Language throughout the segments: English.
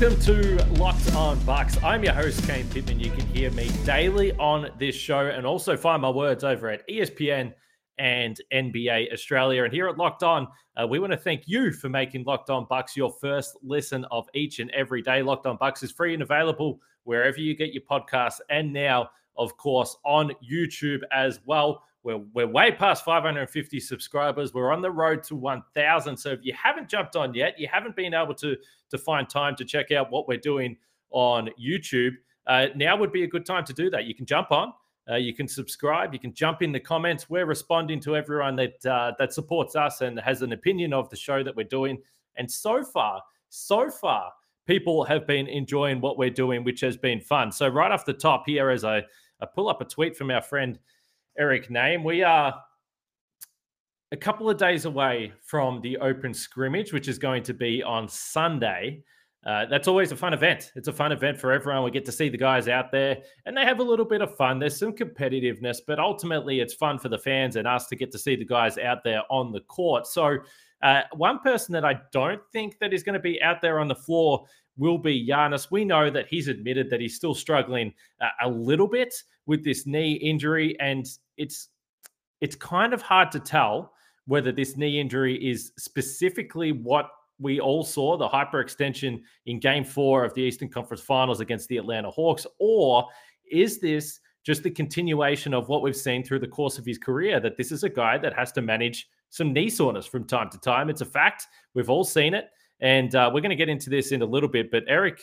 Welcome to Locked On Bucks. I'm your host, Kane Pitman. You can hear me daily on this show and also find my words over at ESPN and NBA Australia. And here at Locked On, uh, we want to thank you for making Locked On Bucks your first listen of each and every day. Locked On Bucks is free and available wherever you get your podcasts and now, of course, on YouTube as well. We're, we're way past 550 subscribers. We're on the road to 1,000. So if you haven't jumped on yet, you haven't been able to, to find time to check out what we're doing on YouTube, uh, now would be a good time to do that. You can jump on, uh, you can subscribe, you can jump in the comments. We're responding to everyone that uh, that supports us and has an opinion of the show that we're doing. And so far, so far, people have been enjoying what we're doing, which has been fun. So right off the top here, as I, I pull up a tweet from our friend Eric Nehm. We are a couple of days away from the open scrimmage, which is going to be on Sunday. Uh, that's always a fun event. It's a fun event for everyone. We get to see the guys out there and they have a little bit of fun. There's some competitiveness, but ultimately it's fun for the fans and us to get to see the guys out there on the court. So, uh, one person that I don't think that is going to be out there on the floor will be Giannis. We know that he's admitted that he's still struggling uh, a little bit with this knee injury, and it's it's kind of hard to tell whether this knee injury is specifically what we all saw the hyperextension in game four of the Eastern Conference Finals against the Atlanta Hawks, or is this just the continuation of what we've seen through the course of his career? That this is a guy that has to manage some knee soreness from time to time. It's a fact. We've all seen it. And uh, we're going to get into this in a little bit. But Eric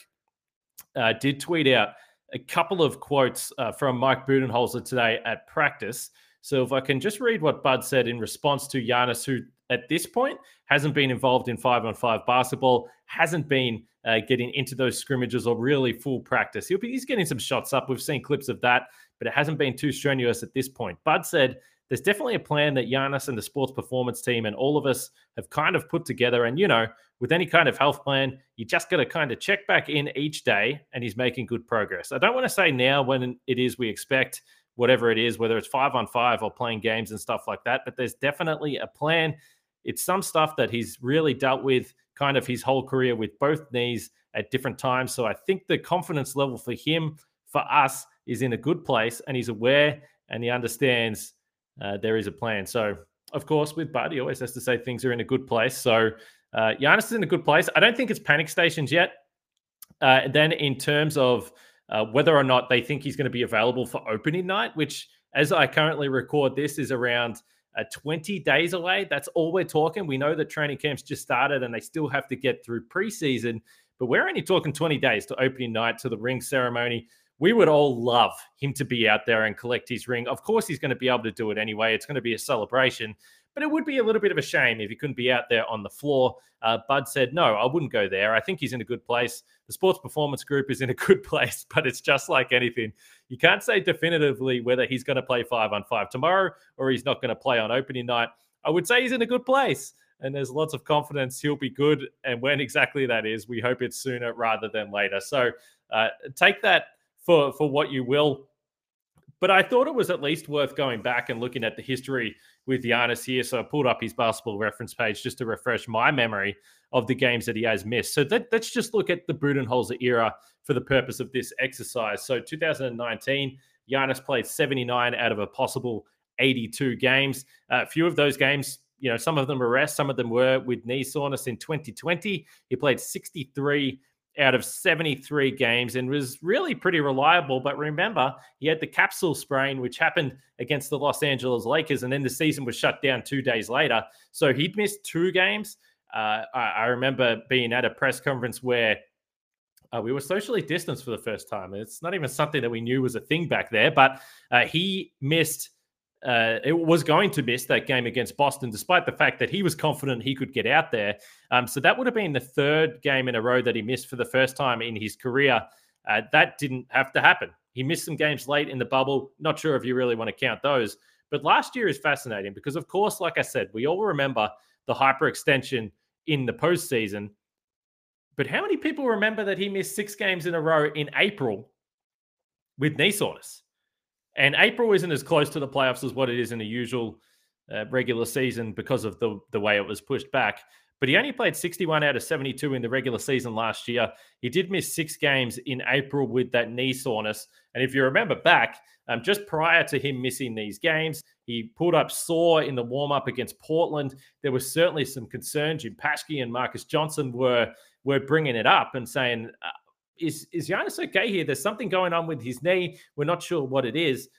uh, did tweet out a couple of quotes uh, from Mike Budenholzer today at practice. So if I can just read what Bud said in response to Giannis, who at this point hasn't been involved in five on five basketball, hasn't been uh, getting into those scrimmages or really full practice. Be, he's getting some shots up. We've seen clips of that, but it hasn't been too strenuous at this point. Bud said there's definitely a plan that Giannis and the sports performance team and all of us have kind of put together. And, you know, with any kind of health plan, you just got to kind of check back in each day and he's making good progress. I don't want to say now when it is we expect whatever it is, whether it's five on five or playing games and stuff like that, but there's definitely a plan. It's some stuff that he's really dealt with kind of his whole career with both knees at different times. So I think the confidence level for him, for us, is in a good place and he's aware and he understands uh, there is a plan. So, of course, with Bud, he always has to say things are in a good place. So, uh, Giannis is in a good place. I don't think it's panic stations yet. Uh, then, in terms of uh, whether or not they think he's going to be available for opening night, which, as I currently record this, is around uh, 20 days away. That's all we're talking. We know that training camps just started and they still have to get through preseason, but we're only talking 20 days to opening night to the ring ceremony we would all love him to be out there and collect his ring. Of course, he's going to be able to do it anyway. It's going to be a celebration, but it would be a little bit of a shame if he couldn't be out there on the floor. Uh, Bud said, No, I wouldn't go there. I think he's in a good place. The sports performance group is in a good place, but it's just like anything. You can't say definitively whether he's going to play five on five tomorrow or he's not going to play on opening night. I would say he's in a good place and there's lots of confidence he'll be good. And when exactly that is, we hope it's sooner rather than later. So uh, take that for for what you will. But I thought it was at least worth going back and looking at the history with Giannis here. So I pulled up his basketball reference page just to refresh my memory of the games that he has missed. So that, let's just look at the Budenholzer era for the purpose of this exercise. So 2019, Giannis played 79 out of a possible 82 games. A few of those games, you know, some of them were rest, some of them were with knee soreness in 2020. He played 63 out of 73 games and was really pretty reliable. But remember, he had the capsule sprain, which happened against the Los Angeles Lakers, and then the season was shut down two days later. So he'd missed two games. Uh, I, I, remember being at a press conference where uh, we were socially distanced for the first time. It's not even something that we knew was a thing back there, but uh, he missed. Uh, it was going to miss that game against Boston, despite the fact that he was confident he could get out there. Um, so that would have been the third game in a row that he missed for the first time in his career. Uh, that didn't have to happen. He missed some games late in the bubble. Not sure if you really want to count those. But last year is fascinating because, of course, like I said, we all remember the hyperextension in the postseason. But how many people remember that he missed six games in a row in April with knee soreness? And April isn't as close to the playoffs as what it is in a usual uh, regular season because of the, the way it was pushed back. But he only played 61 out of 72 in the regular season last year. He did miss six games in April with that knee soreness. And if you remember back, um, just prior to him missing these games, he pulled up sore in the warm up against Portland. There was certainly some concern. Jim Paschke and Marques Johnson were were bringing it up and saying, "Is is Giannis okay here? There's something going on with his knee. We're not sure what it is."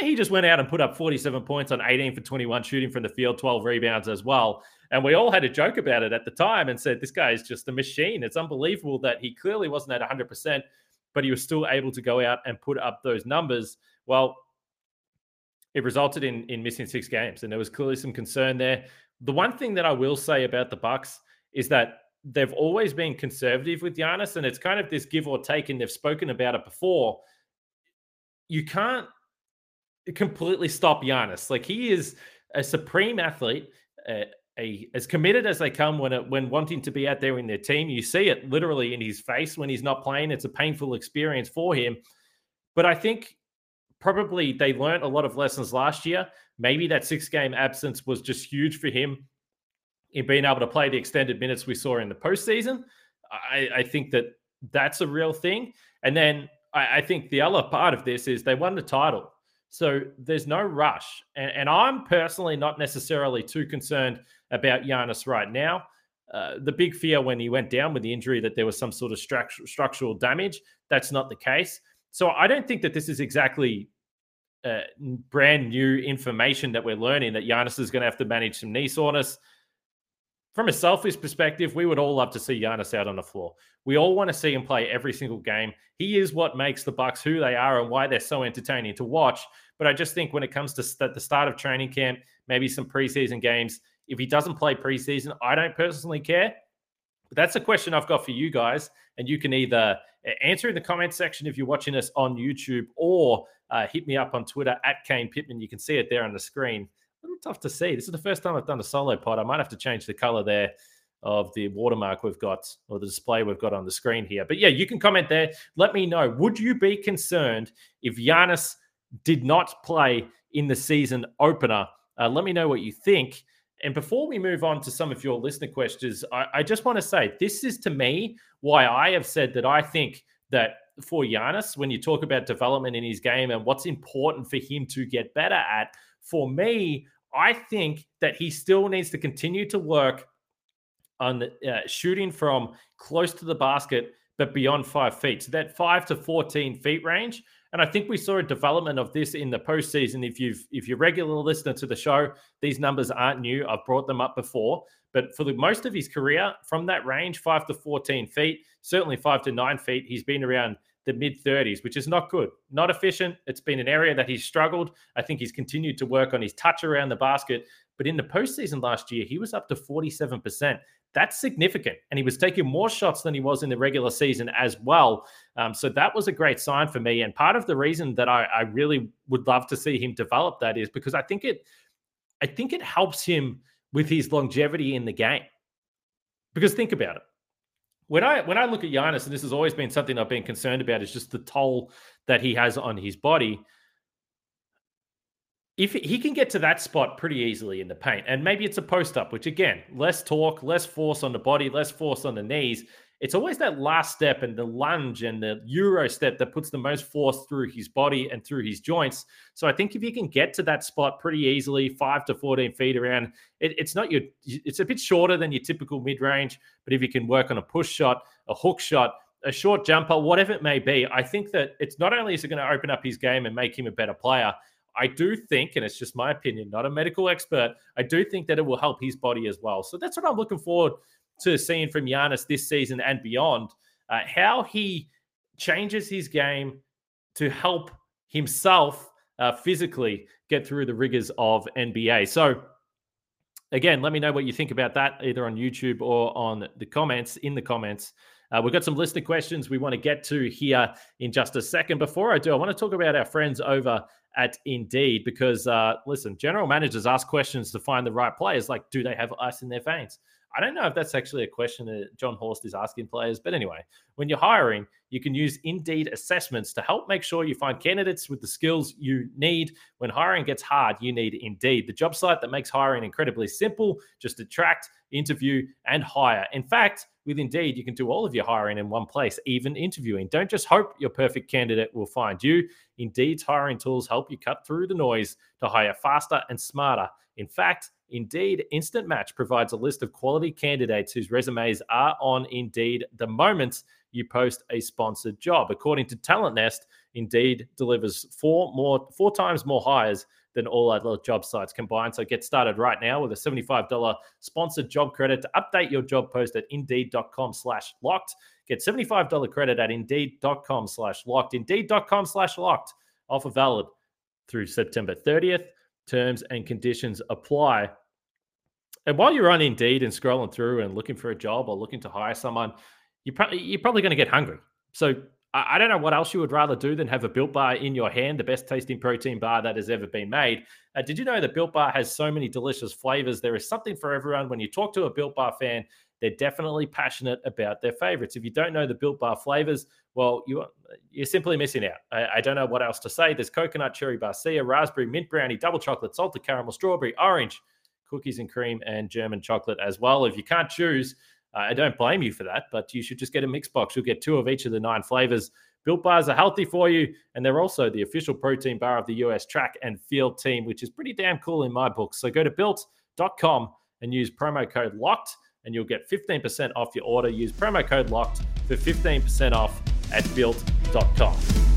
Eh, he just went out and put up 47 points on 18 for 21 shooting from the field, 12 rebounds as well. And we all had a joke about it at the time and said, this guy is just a machine. It's unbelievable that he clearly wasn't at 100%, but he was still able to go out and put up those numbers. Well, it resulted in, in missing six games, and there was clearly some concern there. The one thing that I will say about the Bucks is that they've always been conservative with Giannis, and it's kind of this give or take, and they've spoken about it before. You can't completely stop Giannis. Like he is a supreme athlete, uh, a, as committed as they come when it, when wanting to be out there in their team. You see it literally in his face when he's not playing. It's a painful experience for him. But I think probably they learned a lot of lessons last year. Maybe that six game absence was just huge for him being able to play the extended minutes we saw in the postseason. I, I think that that's a real thing. And then I, I think the other part of this is they won the title. So there's no rush. And, and, I'm personally not necessarily too concerned about Giannis right now. Uh, the big fear when he went down with the injury that there was some sort of struct- structural damage. That's not the case. So I don't think that this is exactly uh, brand new information that we're learning that Giannis is going to have to manage some knee soreness from a selfish perspective, we would all love to see Giannis out on the floor. We all want to see him play every single game. He is what makes the Bucks who they are and why they're so entertaining to watch. But I just think when it comes to st- the start of training camp, maybe some preseason games, if he doesn't play preseason, I don't personally care. But that's a question I've got for you guys, and you can either answer in the comment section if you're watching us on YouTube, or uh, hit me up on Twitter at Kane Pitman. You can see it there on the screen little tough to see. This is the first time I've done a solo pod. I might have to change the color there of the watermark we've got or the display we've got on the screen here. But yeah, you can comment there. Let me know. Would you be concerned if Giannis did not play in the season opener? Uh, let me know what you think. And before we move on to some of your listener questions, I, I just want to say this is to me why I have said that I think that for Giannis, when you talk about development in his game and what's important for him to get better at, for me, I think that he still needs to continue to work on the, uh, shooting from close to the basket, but beyond five feet. So that five to 14 feet range. And I think we saw a development of this in the postseason. If you've if you're regular listener to the show, these numbers aren't new. I've brought them up before. But for the most of his career, from that range, five to 14 feet, certainly five to nine feet, he's been around the mid 30s, which is not good, not efficient. It's been an area that he's struggled. I think he's continued to work on his touch around the basket. But in the postseason last year, he was up to 47%. That's significant. And he was taking more shots than he was in the regular season as well. Um, so that was a great sign for me. And part of the reason that I, I really would love to see him develop that is because I think it I think it helps him with his longevity in the game. Because think about it when I when I look at Giannis, and this has always been something I've been concerned about, is just the toll that he has on his body. If he can get to that spot pretty easily in the paint, and maybe it's a post up, which again, less torque, less force on the body, less force on the knees, it's always that last step and the lunge and the euro step that puts the most force through his body and through his joints. So I think if you can get to that spot pretty easily, five to 14 feet around, it, it's not your, it's a bit shorter than your typical mid range. But if you can work on a push shot, a hook shot, a short jumper, whatever it may be, I think that it's not only is it going to open up his game and make him a better player. I do think, and it's just my opinion, not a medical expert, I do think that it will help his body as well. So that's what I'm looking forward to seeing from Giannis this season and beyond. uh, how he changes his game to help himself uh, physically get through the rigors of NBA. So, again, let me know what you think about that either on YouTube or on the comments in the comments. Uh, we've got some listener questions we want to get to here in just a second. Before I do, I want to talk about our friends over at Indeed because, uh, listen, general managers ask questions to find the right players, like do they have ice in their veins? I don't know if that's actually a question that Jon Horst is asking players, but anyway, when you're hiring, you can use Indeed assessments to help make sure you find candidates with the skills you need. When hiring gets hard, you need Indeed, the job site that makes hiring incredibly simple. Just attract, interview, and hire. In fact, with Indeed, you can do all of your hiring in one place, even interviewing. Don't just hope your perfect candidate will find you. Indeed's hiring tools help you cut through the noise to hire faster and smarter. In fact, Indeed Instant Match provides a list of quality candidates whose resumes are on Indeed the moment you post a sponsored job. According to Talent Nest, Indeed delivers four more four times more hires than all other job sites combined. So get started right now with a $75 sponsored job credit to update your job post at indeed.com slash locked. Get $75 credit at indeed.com slash locked. Indeed.com slash locked. Offer valid through September 30th. Terms and conditions apply. And while you're on Indeed and scrolling through and looking for a job or looking to hire someone, you're probably, you're probably going to get hungry. So I, I don't know what else you would rather do than have a Built Bar in your hand, the best tasting protein bar that has ever been made. Uh, did you know that Built Bar has so many delicious flavors? There is something for everyone. When you talk to a Built Bar fan, they're definitely passionate about their favorites. If you don't know the Built Bar flavors, well, you you're simply missing out. I, I, don't know what else to say. There's coconut, cherry barcia, raspberry, mint brownie, double chocolate, salted caramel, strawberry, orange, cookies and cream, and German chocolate as well. If you can't choose, uh, I don't blame you for that, but you should just get a mix box. You'll get two of each of the nine flavors. Built bars are healthy for you, and they're also the official protein bar of the US track and field team, which is pretty damn cool in my book. So go to built.com and use promo code LOCKED, and you'll get 15% off your order. Use promo code LOCKED for 15% off at built.com.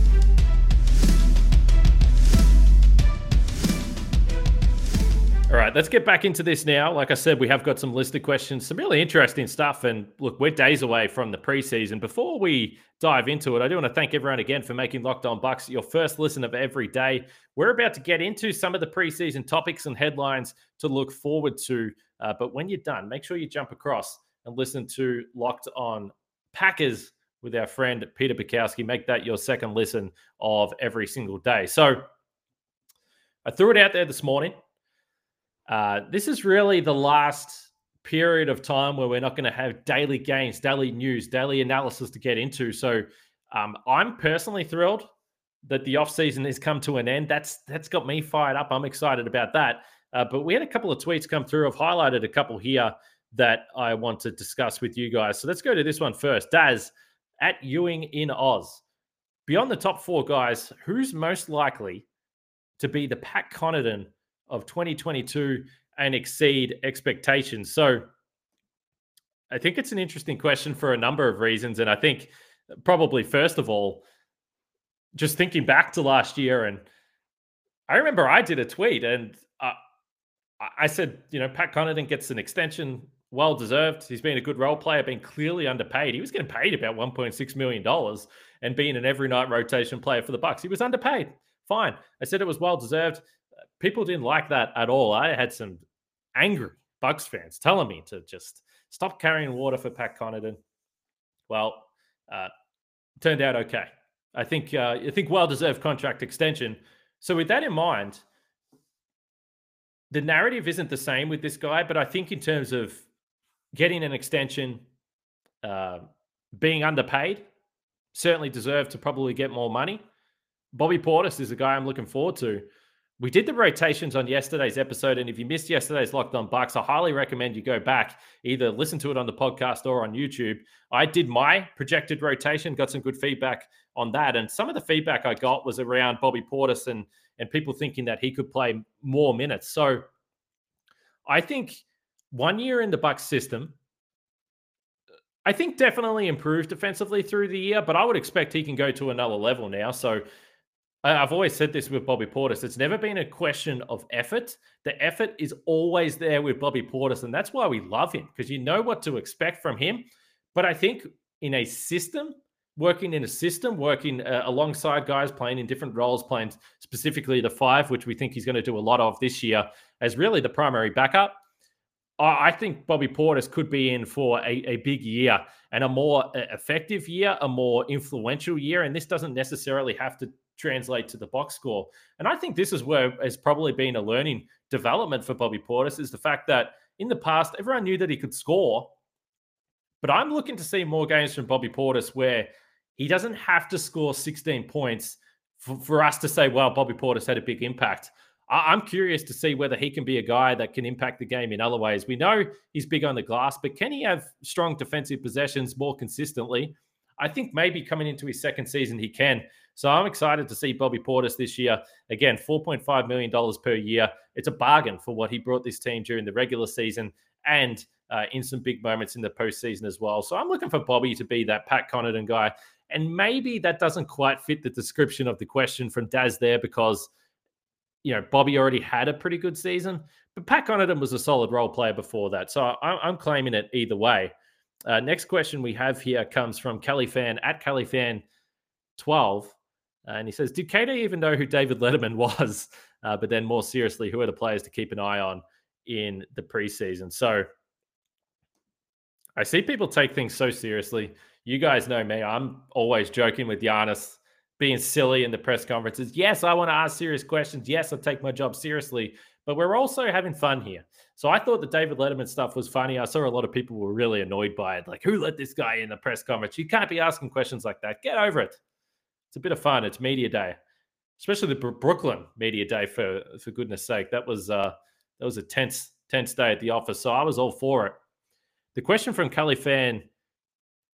All right, let's get back into this now. Like I said, we have got some listed questions, some really interesting stuff. And look, we're days away from the preseason. Before we dive into it, I do want to thank everyone again for making Locked On Bucks your first listen of every day. We're about to get into some of the preseason topics and headlines to look forward to. Uh, but when you're done, make sure you jump across and listen to Locked On Packers with our friend Peter Bukowski. Make that your second listen of every single day. So I threw it out there this morning. Uh, this is really the last period of time where we're not going to have daily gains, daily news, daily analysis to get into. So um, I'm personally thrilled that the off season has come to an end. That's that's got me fired up. I'm excited about that. Uh, but we had a couple of tweets come through. I've highlighted a couple here that I want to discuss with you guys. So let's go to this one first. Daz at Ewing in Oz. Beyond the top four guys, who's most likely to be the Pat Connaughton of 2022 and exceed expectations? So I think it's an interesting question for a number of reasons. And I think probably first of all, just thinking back to last year, and I remember I did a tweet and uh, I said, you know, Pat Connaughton gets an extension, well deserved. He's been a good role player, been clearly underpaid. He was getting paid about $1.6 million and being an every night rotation player for the Bucks. He was underpaid. Fine. I said it was well deserved people didn't like that at all. I had some angry Bucks fans telling me to just stop carrying water for Pat Connaughton. Well, uh, turned out okay. I think uh, I think well deserved contract extension. So with that in mind, the narrative isn't the same with this guy, but I think in terms of getting an extension, uh, being underpaid, certainly deserved to probably get more money. Bobby Portis is a guy I'm looking forward to. We did the rotations on yesterday's episode, and if you missed yesterday's Locked On Bucks, I highly recommend you go back, either listen to it on the podcast or on YouTube. I did my projected rotation, got some good feedback on that, and some of the feedback I got was around Bobby Portis and and people thinking that he could play more minutes. So I think one year in the Bucks system, I think definitely improved defensively through the year, but I would expect he can go to another level now. So I've always said this with Bobby Portis. It's never been a question of effort. The effort is always there with Bobby Portis, and that's why we love him because you know what to expect from him. But I think in a system, working in a system, working uh, alongside guys playing in different roles, playing specifically the five, which we think he's going to do a lot of this year as really the primary backup. I think Bobby Portis could be in for a, a big year and a more uh, effective year, a more influential year. And this doesn't necessarily have to translate to the box score. And I think this is where has probably been a learning development for Bobby Portis is the fact that in the past, everyone knew that he could score. But I'm looking to see more games from Bobby Portis where he doesn't have to score 16 points for, for us to say, well, Bobby Portis had a big impact. I, I'm curious to see whether he can be a guy that can impact the game in other ways. We know he's big on the glass, but can he have strong defensive possessions more consistently? I think maybe coming into his second season, he can. So I'm excited to see Bobby Portis this year. Again, $4.5 million per year. It's a bargain for what he brought this team during the regular season and uh, in some big moments in the postseason as well. So I'm looking for Bobby to be that Pat Connaughton guy. And maybe that doesn't quite fit the description of the question from Daz there because, you know, Bobby already had a pretty good season, but Pat Connaughton was a solid role player before that. So I'm claiming it either way. Uh, next question we have here comes from Kelly Fan at Kelly Fan 12. And he says, Did KD even know who David Letterman was? Uh, but then more seriously, who are the players to keep an eye on in the preseason? So I see people take things so seriously. You guys know me. I'm always joking with Giannis, being silly in the press conferences. Yes, I want to ask serious questions. Yes, I take my job seriously, but we're also having fun here. So I thought the David Letterman stuff was funny. I saw a lot of people were really annoyed by it. Like, who let this guy in the press conference? You can't be asking questions like that. Get over it. It's a bit of fun. It's media day, especially the Brooklyn media day. For for goodness sake, that was uh that was a tense tense day at the office. So I was all for it. The question from Kelly Fan,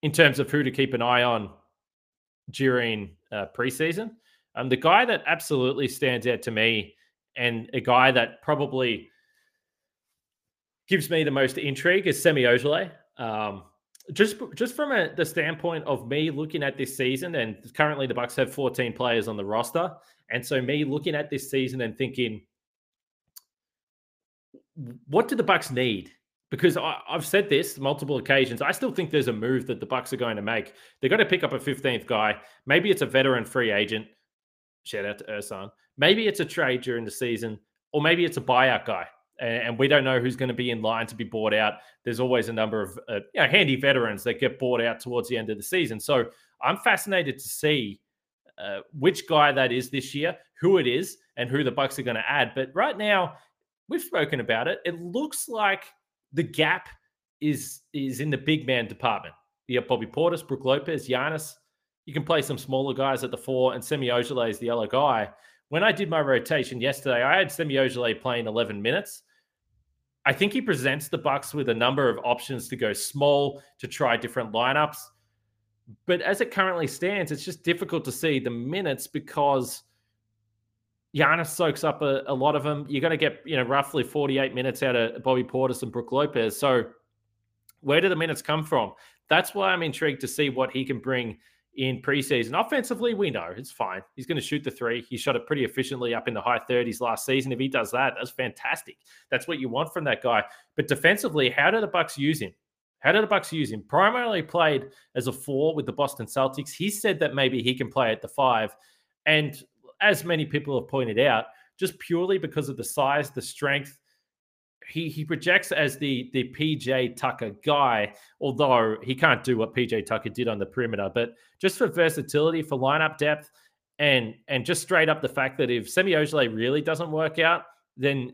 in terms of who to keep an eye on during uh, preseason, um, the guy that absolutely stands out to me, and a guy that probably gives me the most intrigue is Semi Ojeleye. Um, just just from a, the standpoint of me looking at this season, and currently the Bucks have 14 players on the roster, and so me looking at this season and thinking, what do the Bucks need? Because I, have said this multiple occasions, I still think there's a move that the Bucks are going to make. They're going to pick up a 15th guy. Maybe it's a veteran free agent. Shout out to Ersan. Maybe it's a trade during the season, or maybe it's a buyout guy and, we don't know who's going to be in line to be bought out. There's always a number of uh, you know, handy veterans that get bought out towards the end of the season. So I'm fascinated to see uh, which guy that is this year, who it is, and who the Bucks are going to add. But right now, we've spoken about it. It looks like the gap is is in the big man department. You have Bobby Portis, Brook Lopez, Giannis. You can play some smaller guys at the four, and Semi Ojeleye is the other guy when I did my rotation yesterday, I had Semi Ojeleye playing 11 minutes. I think he presents the Bucks with a number of options to go small, to try different lineups. But as it currently stands, it's just difficult to see the minutes because Giannis soaks up a, a lot of them. You're going to get, you know, roughly 48 minutes out of Bobby Portis and Brook Lopez. So where do the minutes come from? That's why I'm intrigued to see what he can bring in preseason. Offensively, we know it's fine. He's going to shoot the three. He shot it pretty efficiently up in the high 30s last season. If he does that, that's fantastic. That's what you want from that guy. But defensively, how do the Bucks use him? How do the Bucks use him? Primarily played as a four with the Boston Celtics. He said that maybe he can play at the five. And as many people have pointed out, just purely because of the size, the strength, he he projects as the the PJ Tucker guy, although he can't do what PJ Tucker did on the perimeter. But just for versatility, for lineup depth, and and just straight up the fact that if Semi Ojeleye really doesn't work out, then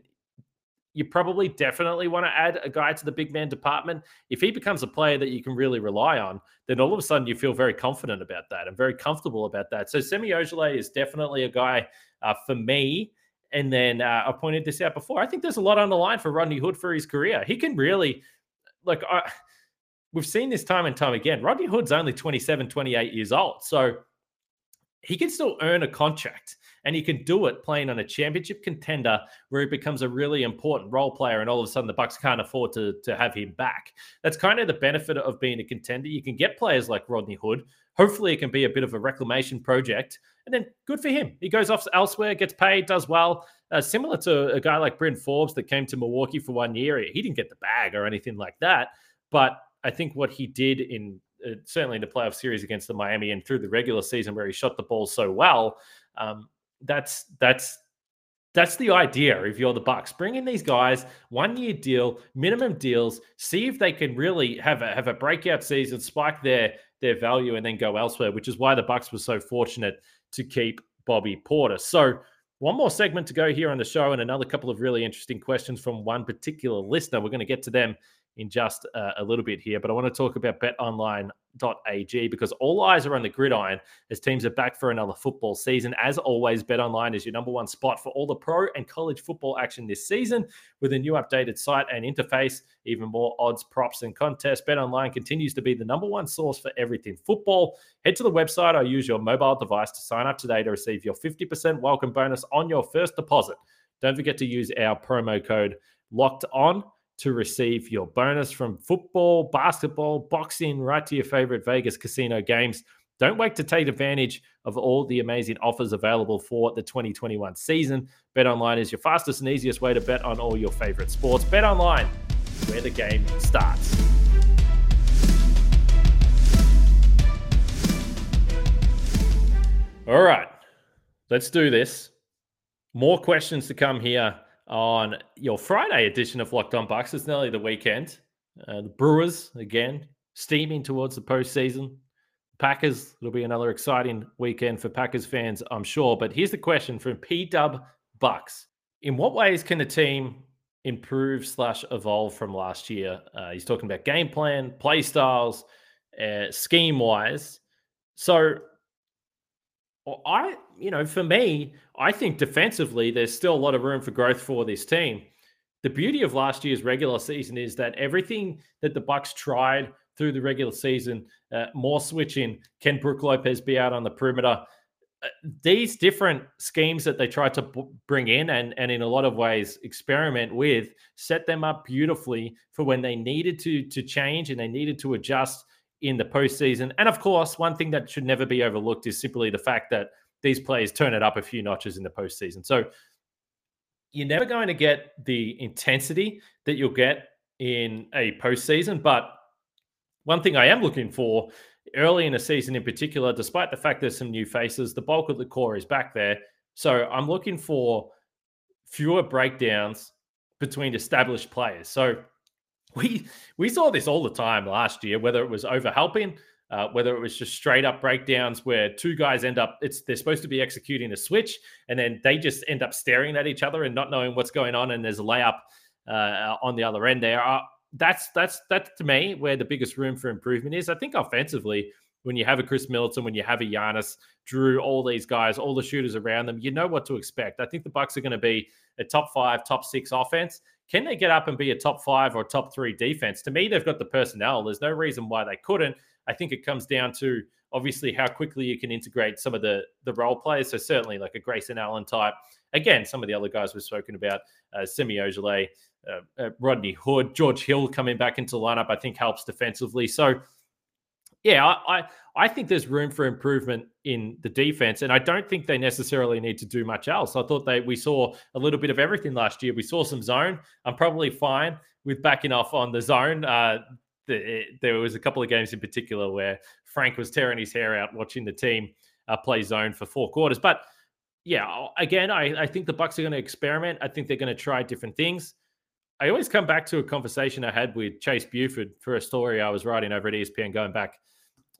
you probably definitely want to add a guy to the big man department. If he becomes a player that you can really rely on, then all of a sudden you feel very confident about that and very comfortable about that. So Semi Ojeleye is definitely a guy uh, for me and then uh, I pointed this out before. I think there's a lot on the line for Rodney Hood for his career. He can really, like, uh, we've seen this time and time again. Rodney Hood's only 27, 28 years old. So he can still earn a contract and he can do it playing on a championship contender where he becomes a really important role player and all of a sudden the bucks can't afford to, to have him back that's kind of the benefit of being a contender you can get players like rodney hood hopefully it can be a bit of a reclamation project and then good for him he goes off elsewhere gets paid does well uh, similar to a guy like bryn forbes that came to milwaukee for one year he didn't get the bag or anything like that but i think what he did in uh, certainly in the playoff series against the Miami and through the regular season where he shot the ball so well. Um, that's that's that's the idea if you're the Bucks. Bring in these guys, one year deal, minimum deals, see if they can really have a have a breakout season, spike their their value, and then go elsewhere, which is why the Bucks were so fortunate to keep Bobby Portis. So one more segment to go here on the show, and another couple of really interesting questions from one particular listener. We're going to get to them in just uh, a little bit here, but I want to talk about betonline.ag because all eyes are on the gridiron as teams are back for another football season. As always, betonline is your number one spot for all the pro and college football action this season with a new updated site and interface, even more odds, props, and contests. BetOnline continues to be the number one source for everything football. Head to the website or use your mobile device to sign up today to receive your 50% welcome bonus on your first deposit. Don't forget to use our promo code locked on to receive your bonus from football, basketball, boxing, right to your favorite Vegas casino games. Don't wait to take advantage of all the amazing offers available for the 2021 season. Bet online is your fastest and easiest way to bet on all your favorite sports. Bet online, where the game starts. All right, let's do this. More questions to come here on your Friday edition of Locked On Bucks. It's nearly the weekend. Uh, the Brewers, again, steaming towards the postseason. Packers, it'll be another exciting weekend for Packers fans, I'm sure. But here's the question from P Dub Bucks. In what ways can the team improve slash evolve from last year? Uh, he's talking about game plan, play styles, uh, scheme wise. So I, you know, for me, I think defensively, there's still a lot of room for growth for this team. The beauty of last year's regular season is that everything that the Bucks tried through the regular season, uh, more switching, can Brook Lopez be out on the perimeter? Uh, these different schemes that they tried to b- bring in and, and in a lot of ways experiment with set them up beautifully for when they needed to to change and they needed to adjust in the postseason. And of course, one thing that should never be overlooked is simply the fact that these players turn it up a few notches in the postseason. So you're never going to get the intensity that you'll get in a postseason. But one thing I am looking for early in the season, in particular, despite the fact there's some new faces, the bulk of the core is back there. So I'm looking for fewer breakdowns between established players. So we we saw this all the time last year, whether it was over helping, uh, whether it was just straight up breakdowns where two guys end up it's they're supposed to be executing a switch and then they just end up staring at each other and not knowing what's going on, and there's a layup uh, on the other end there. Uh, that's that's that's to me where the biggest room for improvement is. I think offensively, when you have a Khris Middleton, when you have a Giannis, Jrue, all these guys, all the shooters around them, you know what to expect. I think the Bucks are going to be a top five, top six offense. Can they get up and be a top five or top three defense? To me, they've got the personnel. There's no reason why they couldn't. I think it comes down to obviously how quickly you can integrate some of the the role players. So certainly like a Grayson Allen type. Again, some of the other guys we've spoken about, uh, Semi Ojeleye, uh, uh, Rodney Hood, George Hill coming back into lineup, I think helps defensively. So yeah, I, I, I think there's room for improvement in the defense, and I don't think they necessarily need to do much else. I thought they we saw a little bit of everything last year. We saw some zone. I'm probably fine with backing off on the zone. Uh, the, there was a couple of games in particular where Frank was tearing his hair out watching the team uh, play zone for four quarters. But yeah, again, I, I think the Bucks are going to experiment. I think they're going to try different things. I always come back to a conversation I had with Chase Buford for a story I was writing over at ESPN going back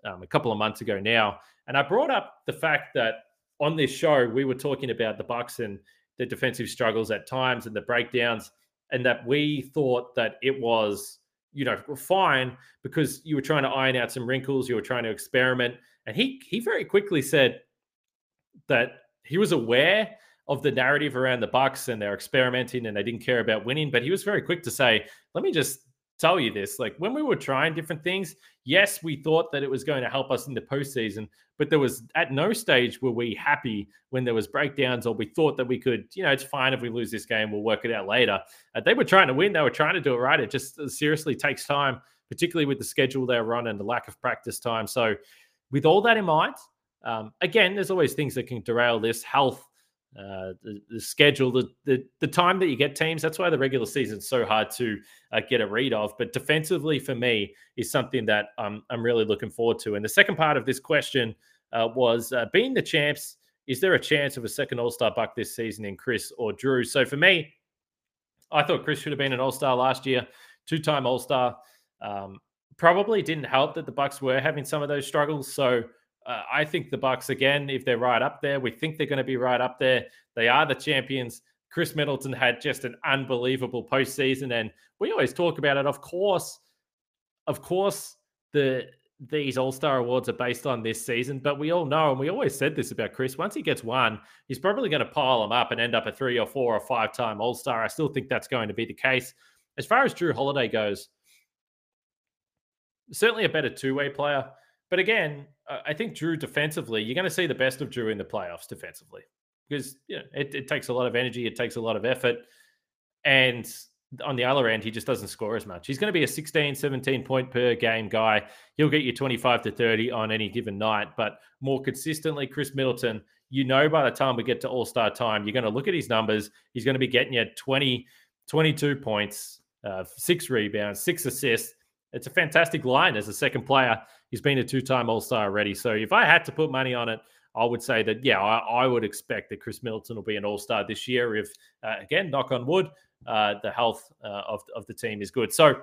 um, a couple of months ago now, and I brought up the fact that on this show we were talking about the Bucks and the defensive struggles at times and the breakdowns, and that we thought that it was you know fine because you were trying to iron out some wrinkles, you were trying to experiment, and he he very quickly said that he was aware of the narrative around the Bucks and they're experimenting and they didn't care about winning, but he was very quick to say, "Let me just tell you this. Like when we were trying different things, yes, we thought that it was going to help us in the postseason, but there was at no stage were we happy when there was breakdowns or we thought that we could, you know, it's fine if we lose this game, we'll work it out later. Uh, they were trying to win, they were trying to do it right. It just uh, seriously takes time, particularly with the schedule they're on and the lack of practice time. So, with all that in mind, um, again, there's always things that can derail this health. Uh, the, the, schedule, the, the, the time that you get teams. That's why the regular season is so hard to uh, get a read of. But defensively, for me, is something that um, I'm really looking forward to. And the second part of this question uh, was uh, being the champs. Is there a chance of a second All Star buck this season in Khris or Jrue? So for me, I thought Khris should have been an All Star last year, two time All Star. Um, probably didn't help that the Bucks were having some of those struggles. So uh, I think the Bucks again, if they're right up there, we think they're going to be right up there. They are the champions. Khris Middleton had just an unbelievable postseason, and we always talk about it. Of course, of course, the these All Star awards are based on this season, but we all know, and we always said this about Khris. Once he gets one, he's probably going to pile them up and end up a three or four or five time All Star. I still think that's going to be the case. As far as Jrue Holiday goes, certainly a better two way player. But again, I think Jrue defensively, you're going to see the best of Jrue in the playoffs defensively because you know, it, it takes a lot of energy, it takes a lot of effort. And on the other end, he just doesn't score as much. He's going to be a 16, 17 point per game guy. He'll get you 25 to 30 on any given night, but more consistently, Khris Middleton, you know, by the time we get to All Star time, you're going to look at his numbers. He's going to be getting you 20, 22 points, uh, six rebounds, six assists. It's a fantastic line as a second player. He's been a two time All Star already. So if I had to put money on it, I would say that, yeah, I, I would expect that Khris Middleton will be an All Star this year if, uh, again, knock on wood, uh, the health uh, of, of the team is good. So,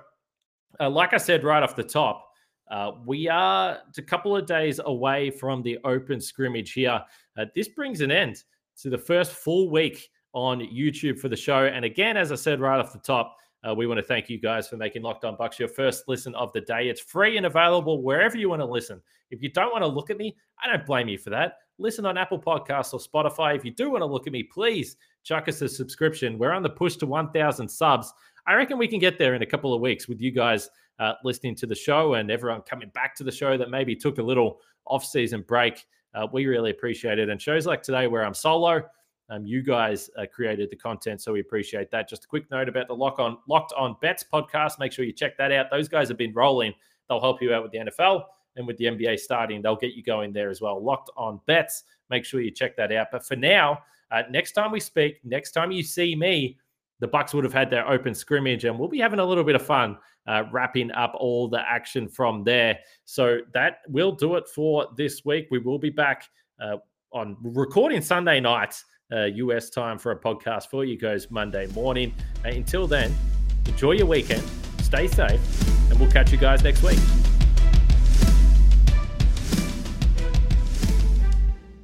uh, like I said right off the top, uh, we are a couple of days away from the open scrimmage here. Uh, this brings an end to the first full week on YouTube for the show. And again, as I said right off the top, uh, we want to thank you guys for making Locked On Bucks your first listen of the day. It's free and available wherever you want to listen. If you don't want to look at me, I don't blame you for that. Listen on Apple Podcasts or Spotify. If you do want to look at me, please chuck us a subscription. We're on the push to 1,000 subs. I reckon we can get there in a couple of weeks with you guys uh, listening to the show and everyone coming back to the show that maybe took a little off-season break. Uh, we really appreciate it. And shows like today, where I'm solo, um, you guys uh, created the content, so we appreciate that. Just a quick note about the Lock On Locked On Bets podcast. Make sure you check that out. Those guys have been rolling. They'll help you out with the NFL and with the NBA starting. They'll get you going there as well. Locked On Bets. Make sure you check that out. But for now, uh, next time we speak, next time you see me, the Bucks would have had their open scrimmage, and we'll be having a little bit of fun uh, wrapping up all the action from there. So that will do it for this week. We will be back uh, on recording Sunday nights uh, US time for a podcast for you guys Monday morning. Uh, until then, enjoy your weekend, stay safe, and we'll catch you guys next week.